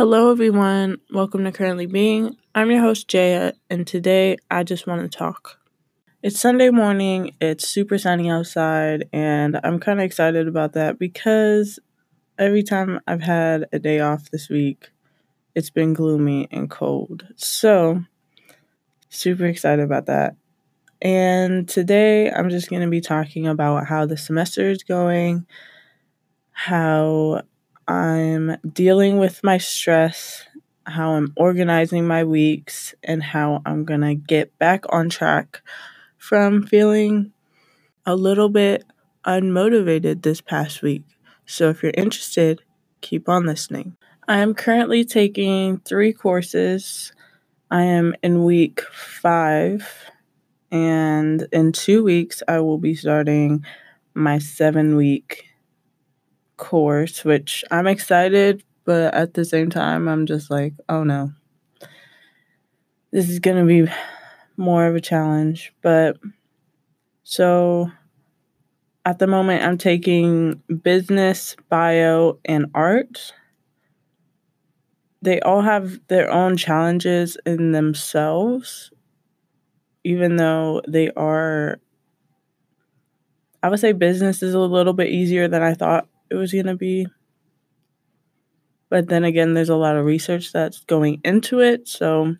Hello, everyone. Welcome to Currently Being. I'm your host, Jaya, and today I just want to talk. It's Sunday morning, it's super sunny outside, and I'm kind of excited about that because every time I've had a day off this week, it's been gloomy and cold. So, super excited about that. And today I'm just going to be talking about how the semester is going, how I'm dealing with my stress, how I'm organizing my weeks, and how I'm going to get back on track from feeling a little bit unmotivated this past week. So if you're interested, keep on listening. I am currently taking three courses. I am in week five, and in two weeks, I will be starting my seven week course, which I'm excited, but at the same time, I'm just like, oh no. This is going to be more of a challenge. But so at the moment, I'm taking business, bio, and art. They all have their own challenges in themselves, even though they are. I would say business is a little bit easier than I thought it was going to be. But then again, there's a lot of research that's going into it. So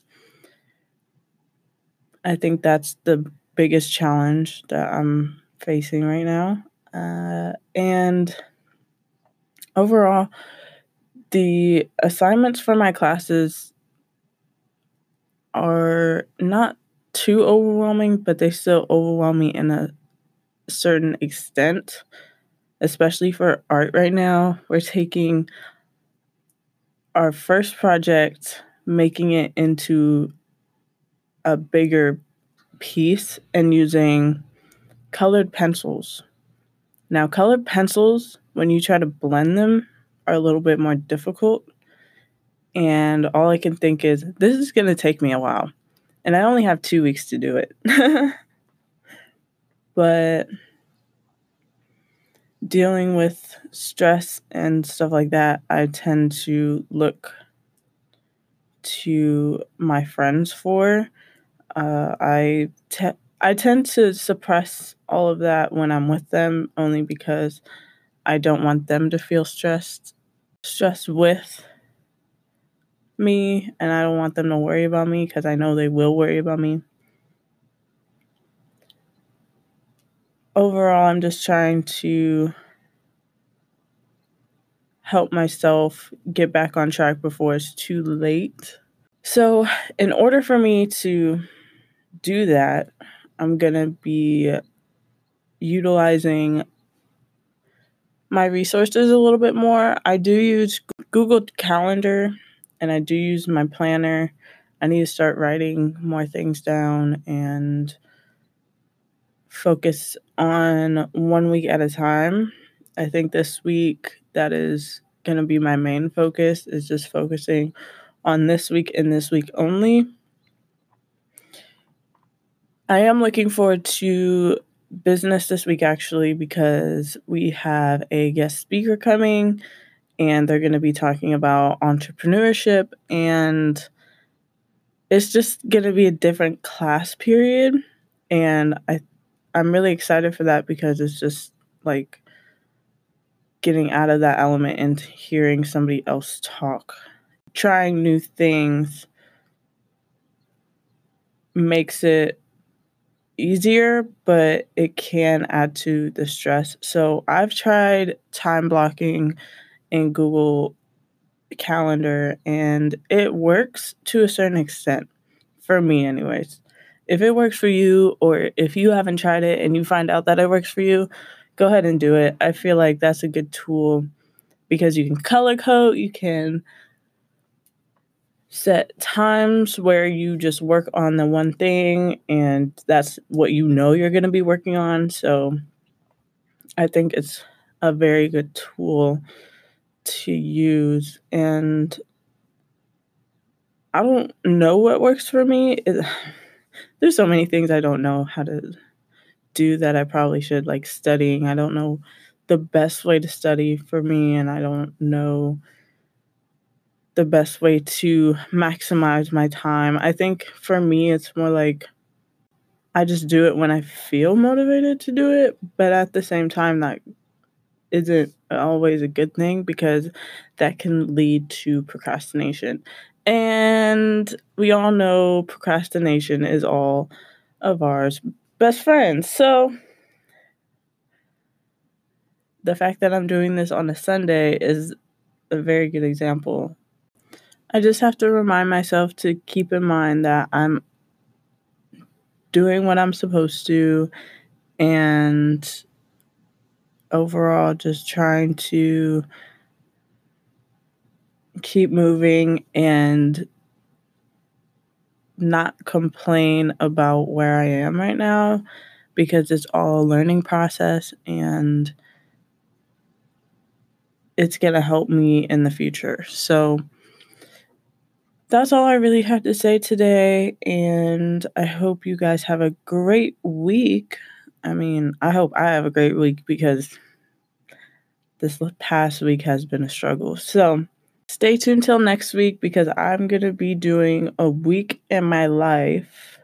I think that's the biggest challenge that I'm facing right now. Uh, and overall, the assignments for my classes are not too overwhelming, but they still overwhelm me in a certain extent especially for art right now. We're taking our first project, making it into a bigger piece and using colored pencils. Now, colored pencils, when you try to blend them, are a little bit more difficult. And all I can think is, this is going to take me a while. And I only have two weeks to do it. but dealing with stress and stuff like that, I tend to look to my friends for. Uh, I te- I tend to suppress all of that when I'm with them, only because I don't want them to feel stressed, stressed with me, and I don't want them to worry about me because I know they will worry about me. Overall, I'm just trying to help myself get back on track before it's too late. So, in order for me to do that, I'm going to be utilizing my resources a little bit more. I do use Google Calendar and I do use my planner. I need to start writing more things down and focus on one week at a time. I think this week that is going to be my main focus is just focusing on this week and this week only. I am looking forward to business this week actually because we have a guest speaker coming and they're going to be talking about entrepreneurship and it's just going to be a different class period and I I'm really excited for that because it's just like getting out of that element and hearing somebody else talk. Trying new things makes it easier, but it can add to the stress. So I've tried time blocking in Google Calendar and it works to a certain extent for me, anyways if it works for you or if you haven't tried it and you find out that it works for you, go ahead and do it. I feel like that's a good tool because you can color code, you can set times where you just work on the one thing and that's what you know you're going to be working on. So I think it's a very good tool to use and I don't know what works for me. It, there's so many things I don't know how to do that I probably should like studying. I don't know the best way to study for me and I don't know the best way to maximize my time. I think for me, it's more like I just do it when I feel motivated to do it, but at the same time, that isn't always a good thing because that can lead to procrastination. And we all know procrastination is all of ours best friends. So the fact that I'm doing this on a Sunday is a very good example. I just have to remind myself to keep in mind that I'm doing what I'm supposed to and overall just trying to keep moving and not complain about where I am right now because it's all a learning process and it's going to help me in the future. So that's all I really have to say today. And I hope you guys have a great week. I mean, I hope I have a great week because this past week has been a struggle. So stay tuned till next week because I'm going to be doing a week in my life,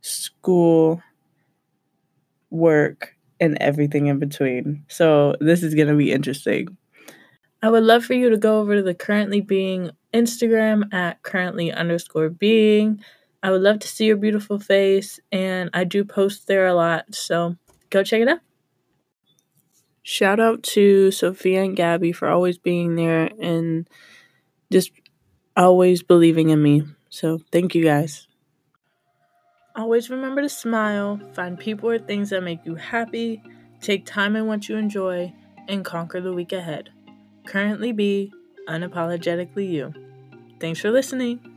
school, work, and everything in between. So this is going to be interesting. I would love for you to go over to the currently being Instagram at currently underscore being. I would love to see your beautiful face, and I do post there a lot, so go check it out. Shout out to Sophia and Gabby for always being there and just always believing in me. So, thank you guys. Always remember to smile, find people or things that make you happy, take time in what you enjoy, and conquer the week ahead. Currently be unapologetically you. Thanks for listening.